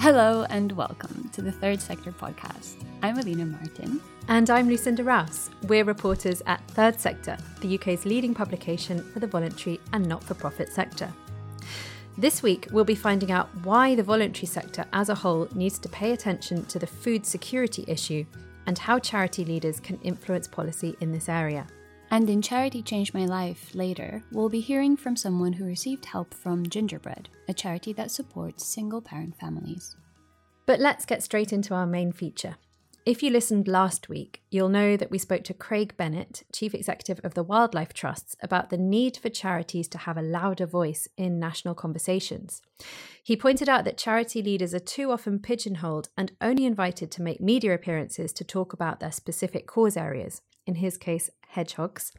Hello and welcome to the Third Sector podcast. I'm Alina Martin. And I'm Lucinda Rouse. We're reporters at Third Sector, the UK's leading publication for the voluntary and not for profit sector. This week, we'll be finding out why the voluntary sector as a whole needs to pay attention to the food security issue and how charity leaders can influence policy in this area. And in Charity Changed My Life later, we'll be hearing from someone who received help from Gingerbread, a charity that supports single parent families. But let's get straight into our main feature. If you listened last week, you'll know that we spoke to Craig Bennett, Chief Executive of the Wildlife Trusts, about the need for charities to have a louder voice in national conversations. He pointed out that charity leaders are too often pigeonholed and only invited to make media appearances to talk about their specific cause areas, in his case, hedgehogs,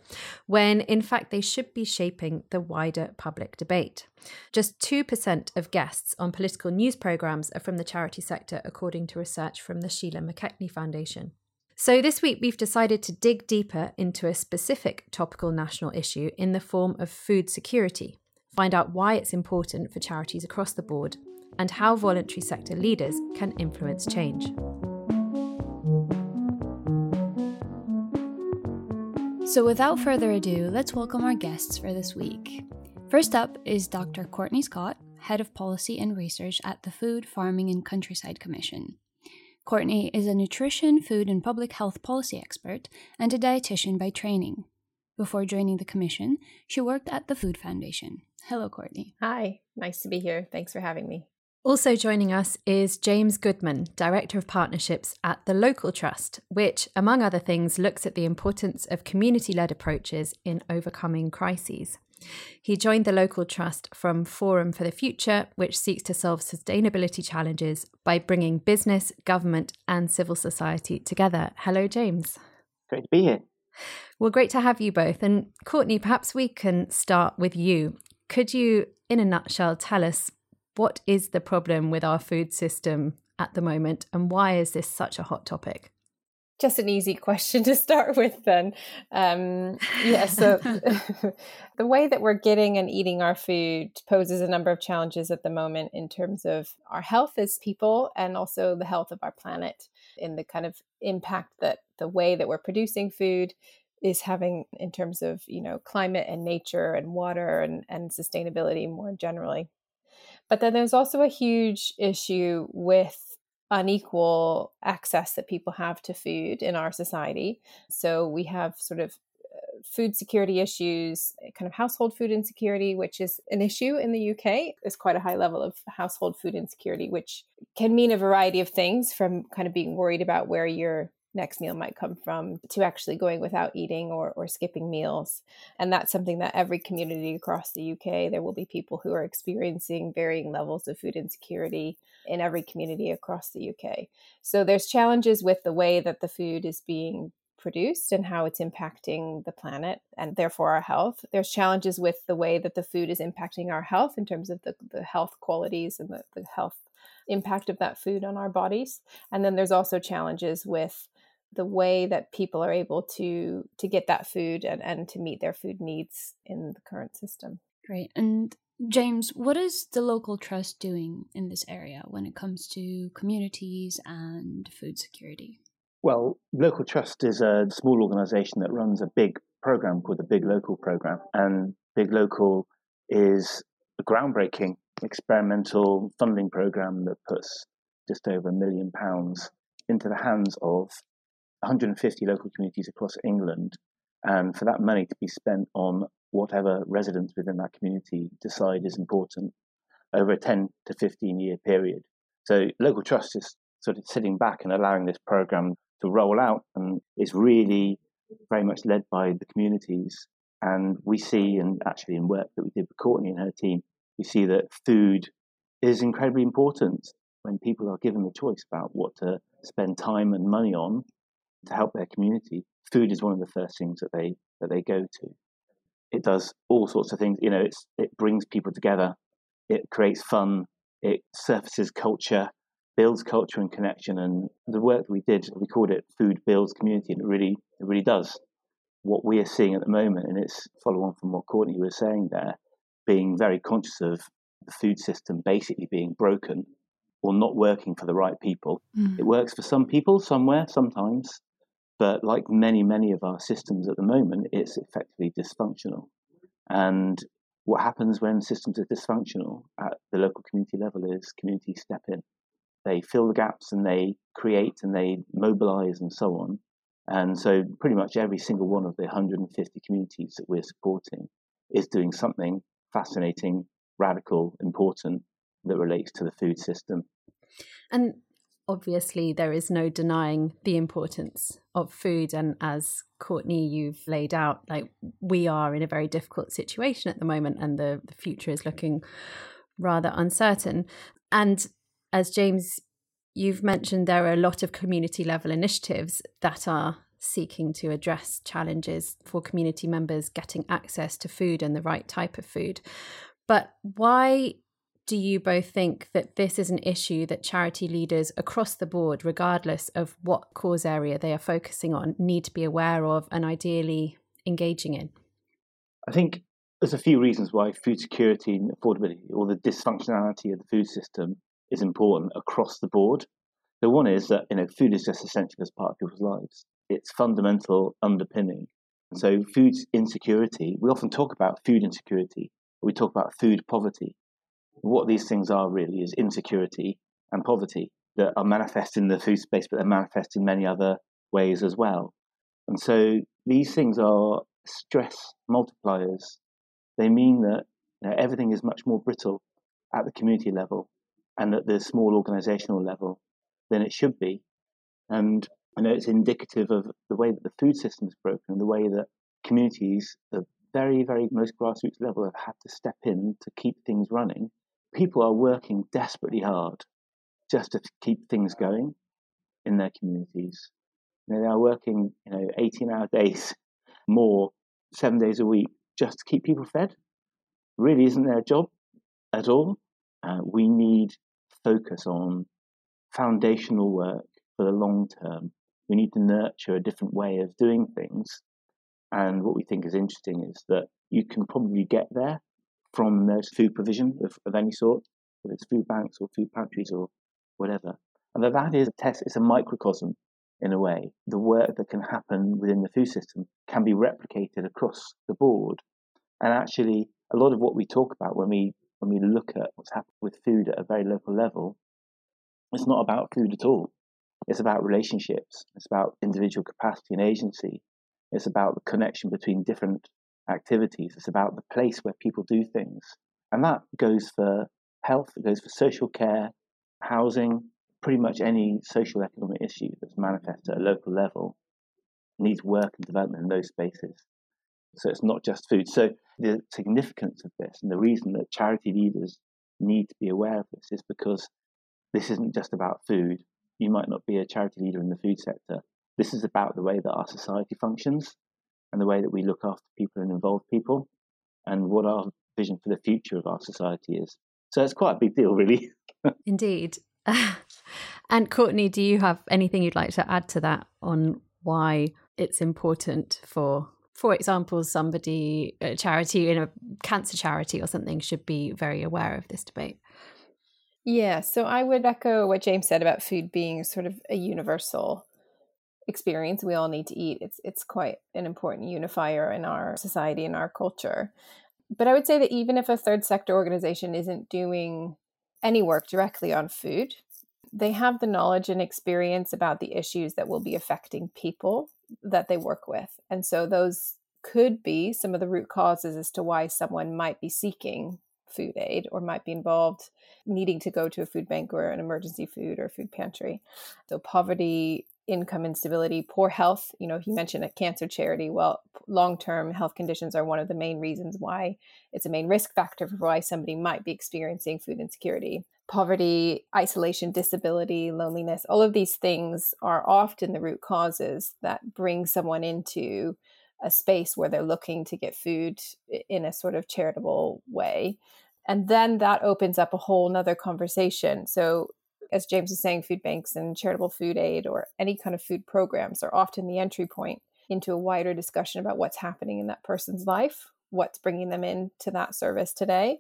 when in fact they should be shaping the wider public debate. Just 2% of guests on political news programmes are from the charity sector, according to research from the Sheila McKechnie Foundation. So, this week we've decided to dig deeper into a specific topical national issue in the form of food security, find out why it's important for charities across the board, and how voluntary sector leaders can influence change. So, without further ado, let's welcome our guests for this week. First up is Dr. Courtney Scott, Head of Policy and Research at the Food, Farming and Countryside Commission. Courtney is a nutrition, food, and public health policy expert and a dietitian by training. Before joining the commission, she worked at the Food Foundation. Hello, Courtney. Hi, nice to be here. Thanks for having me. Also joining us is James Goodman, Director of Partnerships at the Local Trust, which, among other things, looks at the importance of community led approaches in overcoming crises. He joined the Local Trust from Forum for the Future, which seeks to solve sustainability challenges by bringing business, government, and civil society together. Hello, James. Great to be here. Well, great to have you both. And Courtney, perhaps we can start with you. Could you, in a nutshell, tell us what is the problem with our food system at the moment, and why is this such a hot topic? Just an easy question to start with, then. Um, yeah, so the way that we're getting and eating our food poses a number of challenges at the moment in terms of our health as people and also the health of our planet, in the kind of impact that the way that we're producing food is having in terms of you know climate and nature and water and, and sustainability more generally but then there's also a huge issue with unequal access that people have to food in our society. So we have sort of uh, food security issues, kind of household food insecurity, which is an issue in the UK. There's quite a high level of household food insecurity, which can mean a variety of things from kind of being worried about where you're next meal might come from to actually going without eating or, or skipping meals. And that's something that every community across the UK, there will be people who are experiencing varying levels of food insecurity in every community across the UK. So there's challenges with the way that the food is being produced and how it's impacting the planet and therefore our health. There's challenges with the way that the food is impacting our health in terms of the, the health qualities and the, the health impact of that food on our bodies. And then there's also challenges with the way that people are able to to get that food and, and to meet their food needs in the current system. Great. And James, what is the local trust doing in this area when it comes to communities and food security? Well, Local Trust is a small organization that runs a big program called the Big Local program. And Big Local is a groundbreaking experimental funding program that puts just over a million pounds into the hands of 150 local communities across England, and for that money to be spent on whatever residents within that community decide is important over a 10 to 15 year period. So local trust is sort of sitting back and allowing this program to roll out and is really very much led by the communities. And we see, and actually in work that we did with Courtney and her team, we see that food is incredibly important when people are given the choice about what to spend time and money on to help their community, food is one of the first things that they that they go to. It does all sorts of things. You know, it's it brings people together. It creates fun. It surfaces culture, builds culture and connection. And the work that we did, we called it "Food Builds Community," and it really it really does. What we are seeing at the moment, and it's follow on from what Courtney was saying there, being very conscious of the food system basically being broken or not working for the right people. Mm. It works for some people somewhere, sometimes, but like many, many of our systems at the moment, it's effectively dysfunctional. And what happens when systems are dysfunctional at the local community level is communities step in. They fill the gaps and they create and they mobilize and so on. And so, pretty much every single one of the 150 communities that we're supporting is doing something fascinating, radical, important that relates to the food system. And obviously, there is no denying the importance of food. And as Courtney, you've laid out, like we are in a very difficult situation at the moment, and the, the future is looking rather uncertain. And as James, you've mentioned, there are a lot of community level initiatives that are seeking to address challenges for community members getting access to food and the right type of food. But why do you both think that this is an issue that charity leaders across the board, regardless of what cause area they are focusing on, need to be aware of and ideally engaging in? I think there's a few reasons why food security and affordability or the dysfunctionality of the food system is important across the board. The one is that you know food is just essential as part of people's lives. It's fundamental underpinning. So food insecurity, we often talk about food insecurity, we talk about food poverty what these things are really is insecurity and poverty that are manifest in the food space, but they're manifest in many other ways as well. And so these things are stress multipliers. They mean that you know, everything is much more brittle at the community level and at the small organizational level than it should be. And I know it's indicative of the way that the food system is broken the way that communities, the very, very most grassroots level, have had to step in to keep things running people are working desperately hard just to keep things going in their communities. You know, they are working, you know, 18 hour days more, seven days a week, just to keep people fed. Really isn't their job at all. Uh, we need focus on foundational work for the long term. We need to nurture a different way of doing things. And what we think is interesting is that you can probably get there from those food provision of, of any sort, whether it's food banks or food pantries or whatever. And that that is a test, it's a microcosm in a way. The work that can happen within the food system can be replicated across the board. And actually, a lot of what we talk about when we when we look at what's happened with food at a very local level, it's not about food at all. It's about relationships. It's about individual capacity and agency. It's about the connection between different activities. It's about the place where people do things. And that goes for health, it goes for social care, housing, pretty much any social economic issue that's manifest at a local level needs work and development in those spaces. So it's not just food. So the significance of this and the reason that charity leaders need to be aware of this is because this isn't just about food. You might not be a charity leader in the food sector. This is about the way that our society functions and the way that we look after people and involve people and what our vision for the future of our society is. So it's quite a big deal, really. Indeed. and Courtney, do you have anything you'd like to add to that on why it's important for, for example, somebody, a charity in a cancer charity or something, should be very aware of this debate? Yeah, so I would echo what James said about food being sort of a universal experience we all need to eat. It's it's quite an important unifier in our society and our culture. But i would say that even if a third sector organization isn't doing any work directly on food they have the knowledge and experience about the issues that will be affecting people that they work with. And so those could be some of the root causes as to why someone might be seeking food aid or might be involved needing to go to a food bank or an emergency food or food pantry. So poverty income instability, poor health. You know, he mentioned a cancer charity. Well, long term health conditions are one of the main reasons why it's a main risk factor for why somebody might be experiencing food insecurity. Poverty, isolation, disability, loneliness, all of these things are often the root causes that bring someone into a space where they're looking to get food in a sort of charitable way. And then that opens up a whole nother conversation. So as James is saying, food banks and charitable food aid or any kind of food programs are often the entry point into a wider discussion about what's happening in that person's life, what's bringing them into that service today.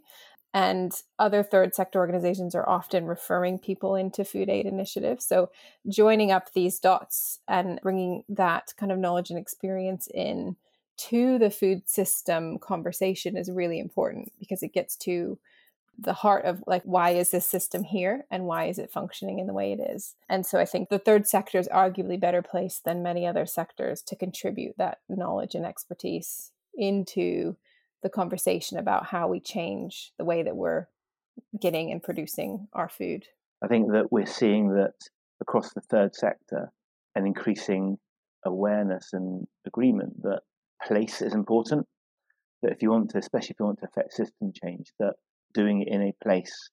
And other third sector organizations are often referring people into food aid initiatives. So, joining up these dots and bringing that kind of knowledge and experience in to the food system conversation is really important because it gets to the heart of like why is this system here and why is it functioning in the way it is and so i think the third sector is arguably better placed than many other sectors to contribute that knowledge and expertise into the conversation about how we change the way that we're getting and producing our food. I think that we're seeing that across the third sector an increasing awareness and agreement that place is important. That if you want to, especially if you want to affect system change, that doing it in a place,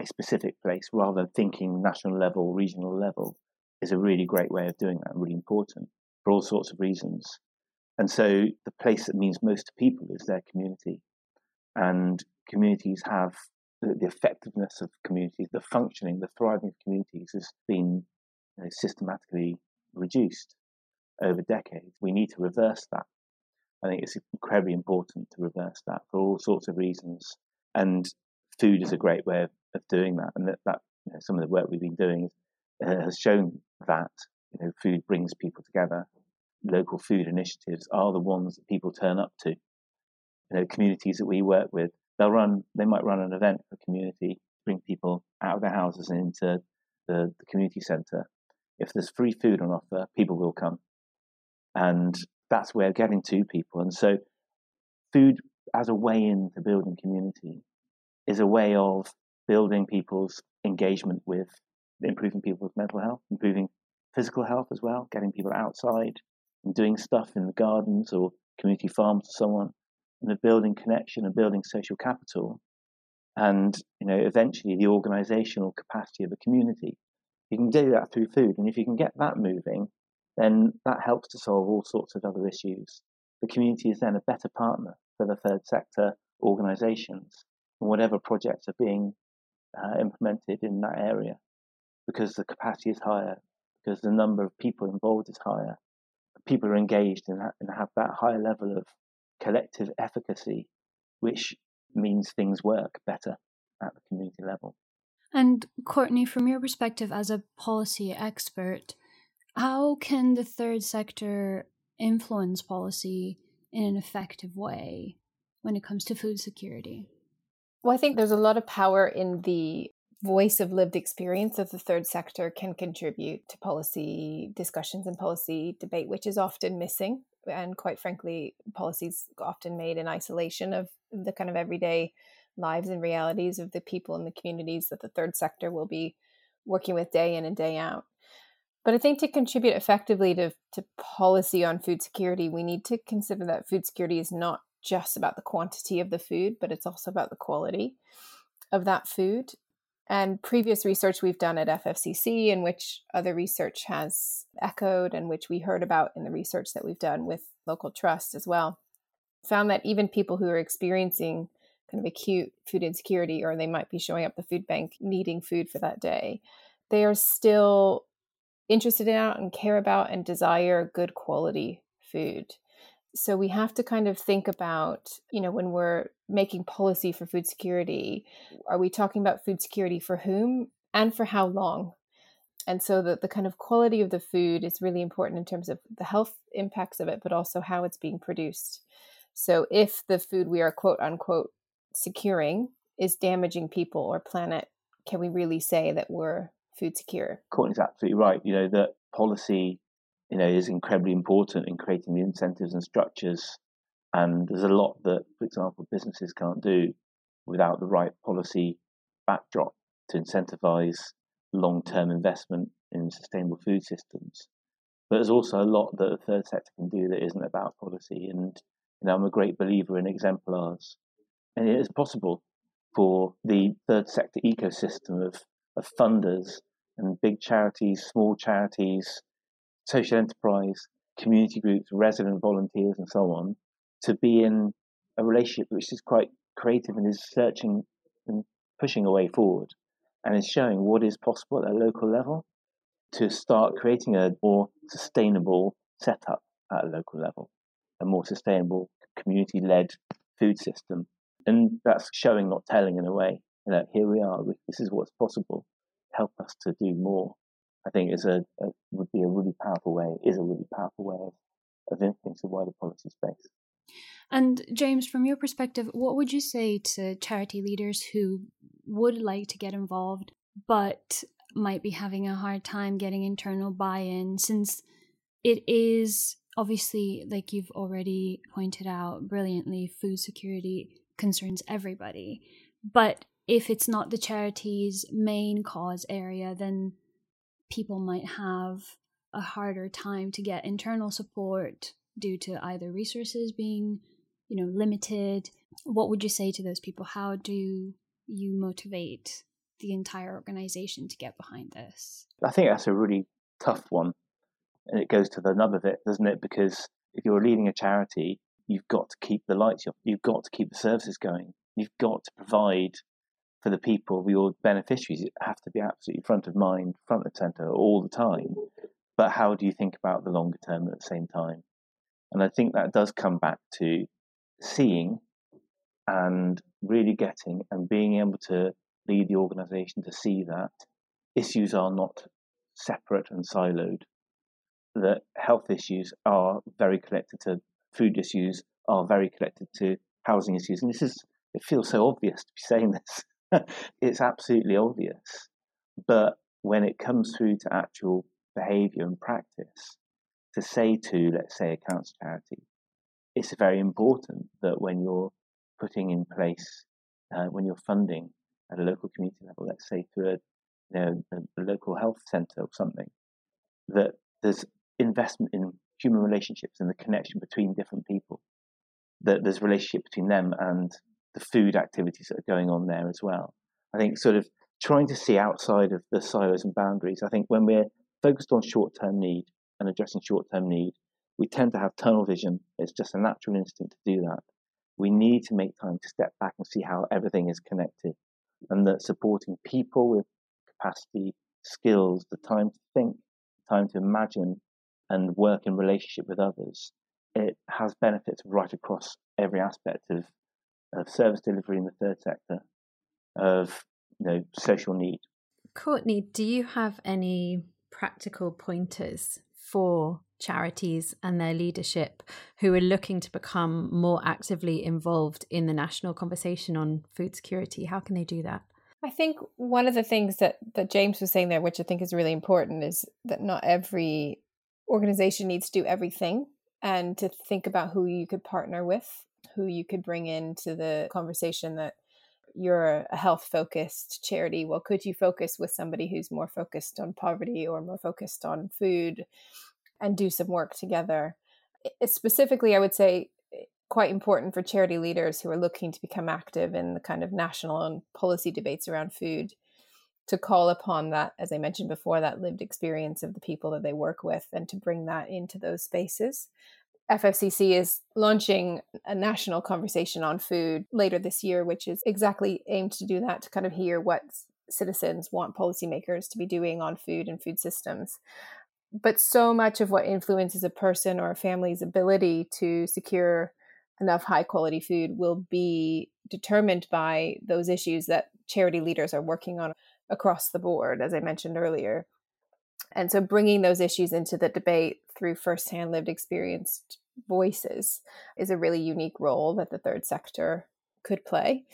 a specific place, rather than thinking national level, regional level, is a really great way of doing that, really important for all sorts of reasons. And so the place that means most to people is their community. And communities have the, the effectiveness of communities, the functioning, the thriving of communities has been you know, systematically reduced over decades. We need to reverse that. I think it's incredibly important to reverse that for all sorts of reasons. And food is a great way of, of doing that. And that, that you know, some of the work we've been doing uh, has shown that you know, food brings people together local food initiatives are the ones that people turn up to. You know, communities that we work with, they'll run, they might run an event for community, bring people out of their houses and into the, the community centre. If there's free food on offer, people will come. And that's where getting to people. And so, food as a way into building community is a way of building people's engagement with improving people's mental health, improving physical health as well, getting people outside, and doing stuff in the gardens or community farms or so on, and of building connection and building social capital, and you know eventually the organizational capacity of a community. You can do that through food, and if you can get that moving, then that helps to solve all sorts of other issues. The community is then a better partner for the third sector organizations and whatever projects are being uh, implemented in that area because the capacity is higher, because the number of people involved is higher, people are engaged and, and have that higher level of collective efficacy, which means things work better at the community level. And Courtney, from your perspective as a policy expert, how can the third sector influence policy in an effective way when it comes to food security? Well, I think there's a lot of power in the voice of lived experience that the third sector can contribute to policy discussions and policy debate, which is often missing. And quite frankly, policies often made in isolation of the kind of everyday lives and realities of the people in the communities that the third sector will be working with day in and day out. But I think to contribute effectively to, to policy on food security, we need to consider that food security is not just about the quantity of the food, but it's also about the quality of that food. And previous research we've done at FFCC, in which other research has echoed and which we heard about in the research that we've done with local trust as well, found that even people who are experiencing kind of acute food insecurity or they might be showing up the food bank needing food for that day, they are still interested in and care about and desire good quality food. So we have to kind of think about you know when we're making policy for food security are we talking about food security for whom and for how long? And so the, the kind of quality of the food is really important in terms of the health impacts of it but also how it's being produced. So if the food we are quote unquote securing is damaging people or planet can we really say that we're food secure Courtney's absolutely right you know that policy you know, is incredibly important in creating the incentives and structures. And there's a lot that, for example, businesses can't do without the right policy backdrop to incentivize long-term investment in sustainable food systems. But there's also a lot that the third sector can do that isn't about policy. And you know, I'm a great believer in exemplars. And it is possible for the third sector ecosystem of, of funders and big charities, small charities, social enterprise, community groups, resident volunteers, and so on, to be in a relationship which is quite creative and is searching and pushing a way forward and is showing what is possible at a local level to start creating a more sustainable setup at a local level, a more sustainable community led food system. And that's showing, not telling in a way. You know, here we are. This is what's possible. Help us to do more. I think is a, a would be a really powerful way. Is a really powerful way of, of influencing the wider policy space. And James, from your perspective, what would you say to charity leaders who would like to get involved but might be having a hard time getting internal buy-in since it is obviously like you've already pointed out brilliantly food security concerns everybody but if it's not the charity's main cause area then people might have a harder time to get internal support due to either resources being you know limited. What would you say to those people? How do you motivate the entire organization to get behind this? I think that's a really tough one and it goes to the nub of it doesn't it? Because if you're leading a charity you've got to keep the lights on you've got to keep the services going. You've got to provide for the people your beneficiaries have to be absolutely front of mind front of center all the time but how do you think about the longer term at the same time and i think that does come back to seeing and really getting and being able to lead the organization to see that issues are not separate and siloed, that health issues are very connected to food issues, are very connected to housing issues. And this is, it feels so obvious to be saying this. it's absolutely obvious. But when it comes through to actual behavior and practice, to say to, let's say, a cancer charity, it's very important that when you're putting in place, uh, when you're funding at a local community level, let's say through a, you know, a, a local health centre or something, that there's investment in human relationships and the connection between different people, that there's relationship between them and the food activities that are going on there as well. I think sort of trying to see outside of the silos and boundaries. I think when we're focused on short term need and addressing short term need, we tend to have tunnel vision. It's just a natural instinct to do that. We need to make time to step back and see how everything is connected, and that supporting people with capacity, skills, the time to think, time to imagine, and work in relationship with others, it has benefits right across every aspect of, of service delivery in the third sector, of you know social need. Courtney, do you have any practical pointers for charities and their leadership who are looking to become more actively involved in the national conversation on food security? How can they do that? I think one of the things that, that James was saying there, which I think is really important, is that not every organization needs to do everything and to think about who you could partner with, who you could bring into the conversation that you're a health focused charity. Well, could you focus with somebody who's more focused on poverty or more focused on food and do some work together. It's specifically, I would say, eh, quite important for charity leaders who are looking to become active in the kind of national and policy debates around food to call upon that, as I mentioned before, that lived experience of the people that they work with and to bring that into those spaces. FFCC is launching a national conversation on food later this year, which is exactly aimed to do that, to kind of hear what citizens want policymakers to be doing on food and food systems but so much of what influences a person or a family's ability to secure enough high quality food will be determined by those issues that charity leaders are working on across the board, as I mentioned earlier. And so bringing those issues into the debate through firsthand lived experienced voices is a really unique role that the third sector could play.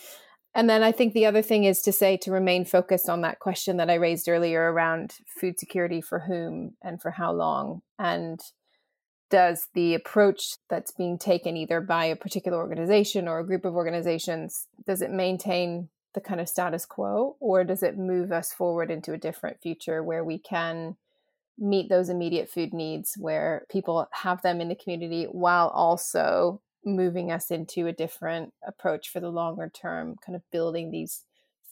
And then I think the other thing is to say to remain focused on that question that I raised earlier around food security for whom and for how long. And does the approach that's being taken either by a particular organization or a group of organizations does it maintain the kind of status quo or does it move us forward into a different future where we can meet those immediate food needs where people have them in the community while also moving us into a different approach for the longer term, kind of building these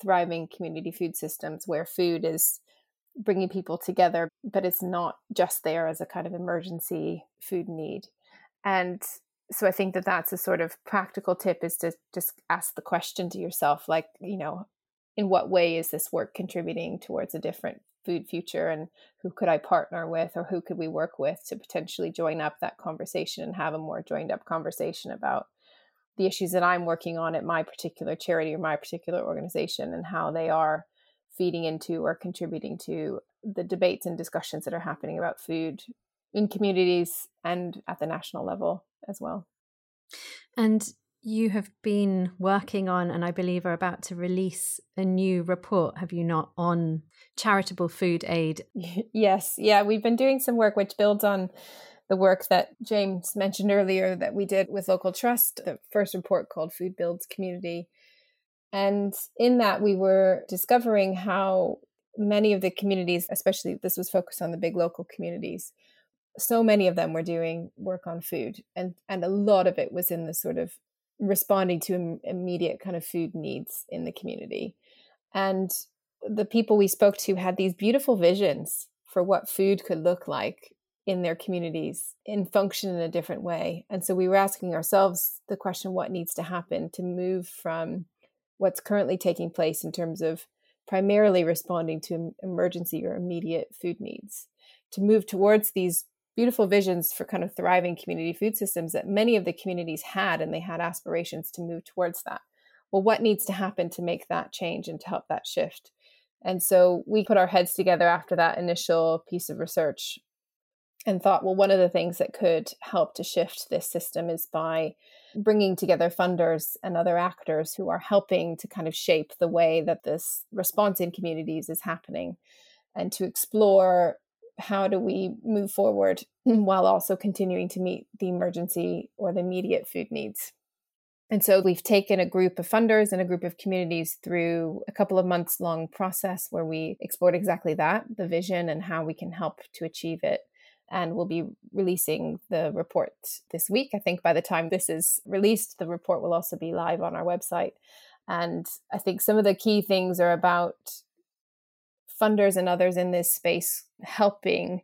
thriving community food systems where food is bringing people together, but it's not just there as a kind of emergency food need. And so I think that that's a sort of practical tip is to just ask the question to yourself, like, you know, in what way is this work contributing towards a different food future and who could I partner with or who could we work with to potentially join up that conversation and have a more joined up conversation about the issues that I'm working on at my particular charity or my particular organization and how they are feeding into or contributing to the debates and discussions that are happening about food in communities and at the national level as well. And you have been working on, and I believe are about to release a new report, have you not, on charitable food aid? Yes. Yeah, we've been doing some work which builds on the work that James mentioned earlier that we did with Local Trust, the first report called Food Builds Community. And in that, we were discovering how many of the communities, especially this was focused on the big local communities, so many of them were doing work on food. And, and a lot of it was in the sort of responding to immediate kind of food needs in the community. And the people we spoke to had these beautiful visions for what food could look like in their communities and function in a different way. And so we were asking ourselves the question what needs to happen to move from what's currently taking place in terms of primarily responding to emergency or immediate food needs to move towards these beautiful visions for kind of thriving community food systems that many of the communities had and they had aspirations to move towards that. Well what needs to happen to make that change and to help that shift? And so we put our heads together after that initial piece of research and thought, well, one of the things that could help to shift this system is by bringing together funders and other actors who are helping to kind of shape the way that this response in communities is happening and to explore how do we move forward while also continuing to meet the emergency or the immediate food needs. And so we've taken a group of funders and a group of communities through a couple of months long process where we explored exactly that the vision and how we can help to achieve it and we'll be releasing the report this week. I think by the time this is released, the report will also be live on our website. And I think some of the key things are about funders and others in this space helping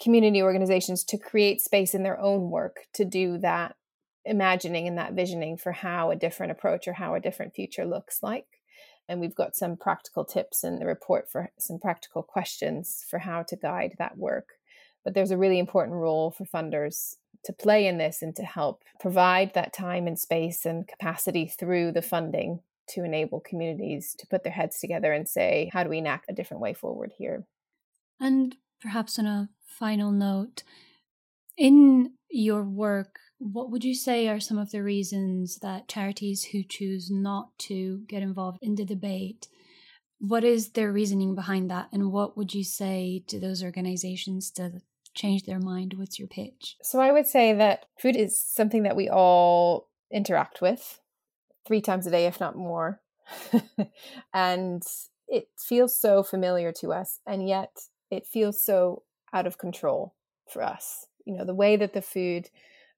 community organizations to create space in their own work to do that imagining and that visioning for how a different approach or how a different future looks like. And we've got some practical tips in the report for some practical questions for how to guide that work. But there's a really important role for funders to play in this and to help provide that time and space and capacity through the funding to enable communities to put their heads together and say, how do we enact a different way forward here? And perhaps on a final note, in your work, what would you say are some of the reasons that charities who choose not to get involved in the debate what is their reasoning behind that and what would you say to those organizations to change their mind? What's your pitch? So I would say that food is something that we all interact with three times a day, if not more. and it feels so familiar to us, and yet it feels so out of control for us. You know, the way that the food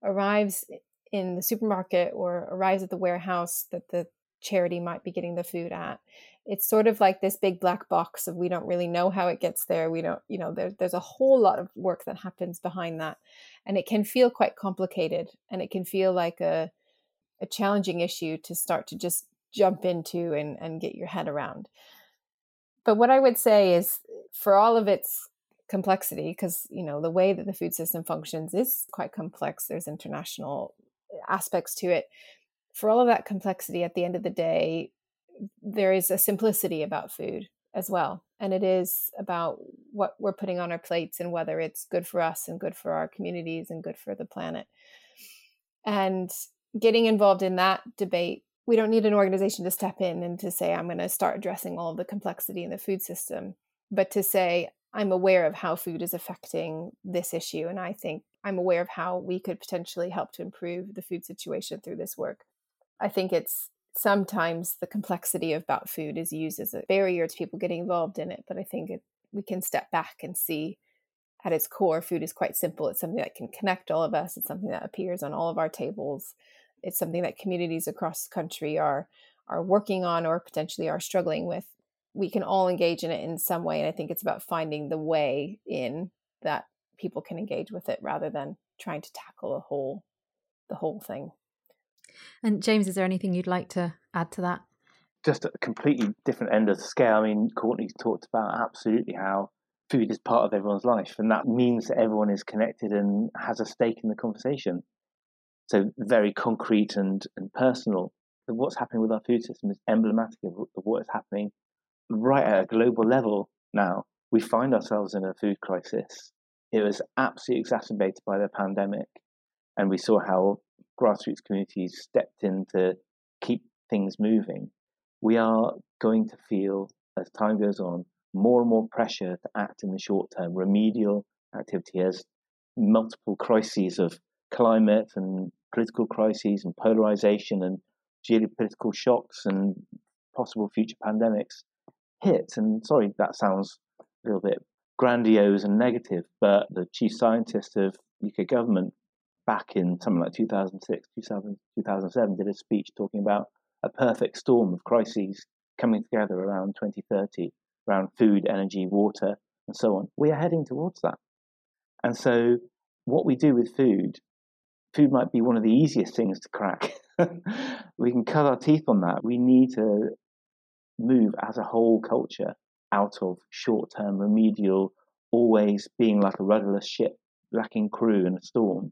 arrives in the supermarket or arrives at the warehouse that the charity might be getting the food at it's sort of like this big black box of we don't really know how it gets there we don't you know there, there's a whole lot of work that happens behind that and it can feel quite complicated and it can feel like a a challenging issue to start to just jump into and, and get your head around but what i would say is for all of its complexity because you know the way that the food system functions is quite complex there's international uh, aspects to it for all of that complexity at the end of the day there is a simplicity about food as well. And it is about what we're putting on our plates and whether it's good for us and good for our communities and good for the planet. And getting involved in that debate, we don't need an organization to step in and to say, I'm going to start addressing all of the complexity in the food system, but to say, I'm aware of how food is affecting this issue. And I think I'm aware of how we could potentially help to improve the food situation through this work. I think it's sometimes the complexity about food is used as a barrier to people getting involved in it. But I think it, we can step back and see at its core, food is quite simple. It's something that can connect all of us. It's something that appears on all of our tables. It's something that communities across the country are are working on or potentially are struggling with. We can all engage in it in some way, and I think it's about finding the way in that people can engage with it rather than trying to tackle the whole the whole thing. And James, is there anything you'd like to add to that? Just a completely different end of the scale. I mean, Courtney's talked about absolutely how food is part of everyone's life, and that means that everyone is connected and has a stake in the conversation. So very concrete and, and personal. What's happening with our food system is emblematic of, of what is happening right at a global level now. We find ourselves in a food crisis. It was absolutely exacerbated by the pandemic. And we saw how grassroots communities stepped in to keep things moving. We are going to feel, as time goes on, more and more pressure to act in the short term, remedial activity as multiple crises of climate and political crises and polarization and geopolitical shocks and possible future pandemics hit. And sorry, that sounds a little bit grandiose and negative, but the chief scientist of UK government back in something like 2006, 2000, 2007 did a speech talking about a perfect storm of crises coming together around 2030 around food, energy, water, and so on. We are heading towards that. And so, what we do with food, food might be one of the easiest things to crack. we can cut our teeth on that. We need to move as a whole culture out of short term remedial, always being like a rudderless ship, lacking crew in a storm.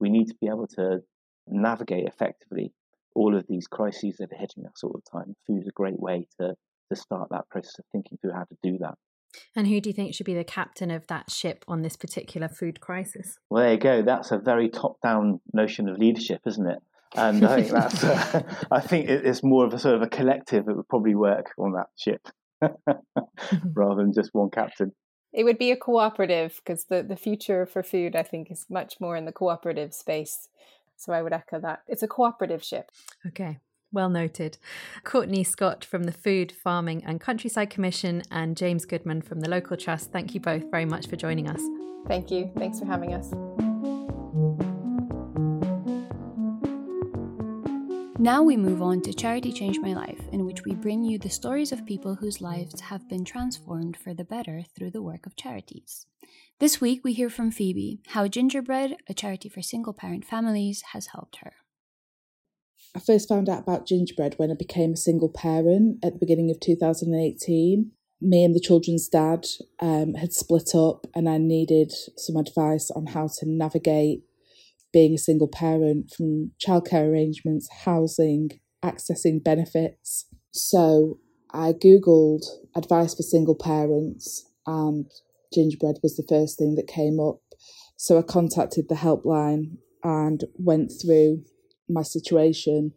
We need to be able to navigate effectively all of these crises that are hitting us all the time. Food is a great way to to start that process of thinking through how to do that. And who do you think should be the captain of that ship on this particular food crisis? Well, there you go. That's a very top-down notion of leadership, isn't it? And I think that's. Uh, I think it's more of a sort of a collective that would probably work on that ship, rather than just one captain. It would be a cooperative because the the future for food, I think, is much more in the cooperative space. So I would echo that. It's a cooperative ship. Okay. Well noted. Courtney Scott from the Food, Farming and Countryside Commission and James Goodman from the Local Trust, thank you both very much for joining us. Thank you. Thanks for having us. Now we move on to Charity Change My Life, in which we bring you the stories of people whose lives have been transformed for the better through the work of charities. This week we hear from Phoebe how Gingerbread, a charity for single parent families, has helped her. I first found out about gingerbread when I became a single parent at the beginning of 2018. Me and the children's dad um, had split up, and I needed some advice on how to navigate being a single parent from childcare arrangements, housing, accessing benefits. So I Googled advice for single parents, and gingerbread was the first thing that came up. So I contacted the helpline and went through my situation.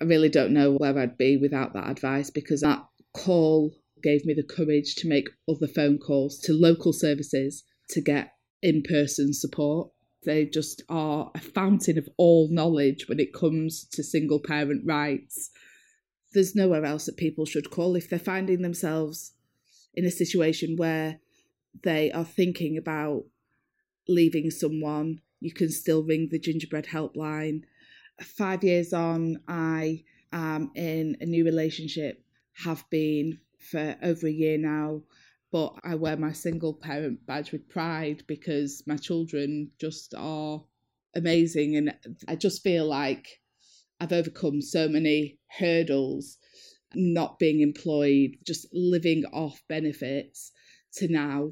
I really don't know where I'd be without that advice because that call gave me the courage to make other phone calls to local services to get in person support. They just are a fountain of all knowledge when it comes to single parent rights. There's nowhere else that people should call if they're finding themselves in a situation where they are thinking about leaving someone. You can still ring the gingerbread helpline five years on, I am in a new relationship, have been for over a year now, but I wear my single parent badge with pride because my children just are amazing. And I just feel like I've overcome so many hurdles, not being employed, just living off benefits, to now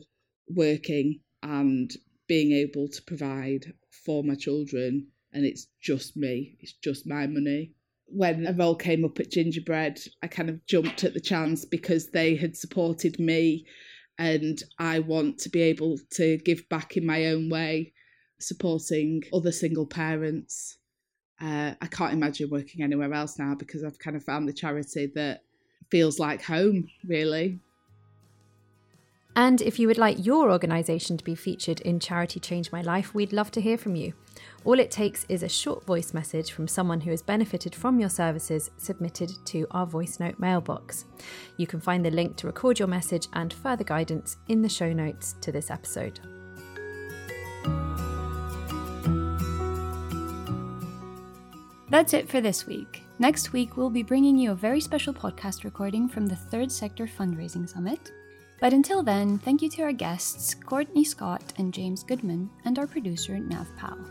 working and being able to provide for my children and it's just me, it's just my money. When a role came up at Gingerbread, I kind of jumped at the chance because they had supported me and I want to be able to give back in my own way, supporting other single parents. Uh, I can't imagine working anywhere else now because I've kind of found the charity that feels like home, really. And if you would like your organisation to be featured in Charity Change My Life, we'd love to hear from you. All it takes is a short voice message from someone who has benefited from your services submitted to our voice note mailbox. You can find the link to record your message and further guidance in the show notes to this episode. That's it for this week. Next week, we'll be bringing you a very special podcast recording from the Third Sector Fundraising Summit. But until then, thank you to our guests, Courtney Scott and James Goodman, and our producer, Nav Powell.